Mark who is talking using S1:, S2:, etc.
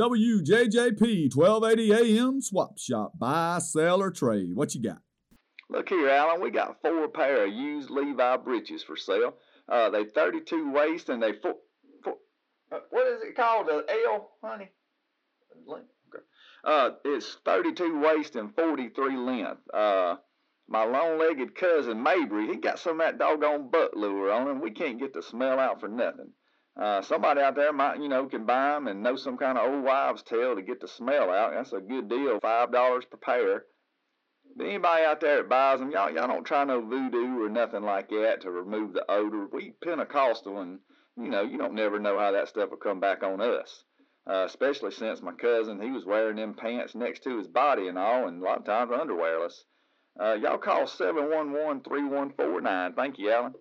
S1: WJJP 1280 AM Swap Shop. Buy, sell, or trade. What you got?
S2: Look here, Alan. We got four pair of used Levi breeches for sale. Uh, they 32 waist and they four, four uh, what is it called? The L, honey? Uh, it's 32 waist and 43 length. Uh, my long-legged cousin Mabry, he got some of that doggone butt lure on him. We can't get the smell out for nothing. Uh, somebody out there might, you know, can buy them and know some kind of old wives' tale to get the smell out. That's a good deal, five dollars per pair. But anybody out there that buys them, y'all, y'all don't try no voodoo or nothing like that to remove the odor. We Pentecostal, and you know, you don't never know how that stuff will come back on us. Uh, especially since my cousin, he was wearing them pants next to his body and all, and a lot of times underwearless. Uh, y'all call 711-3149. Thank you, Alan.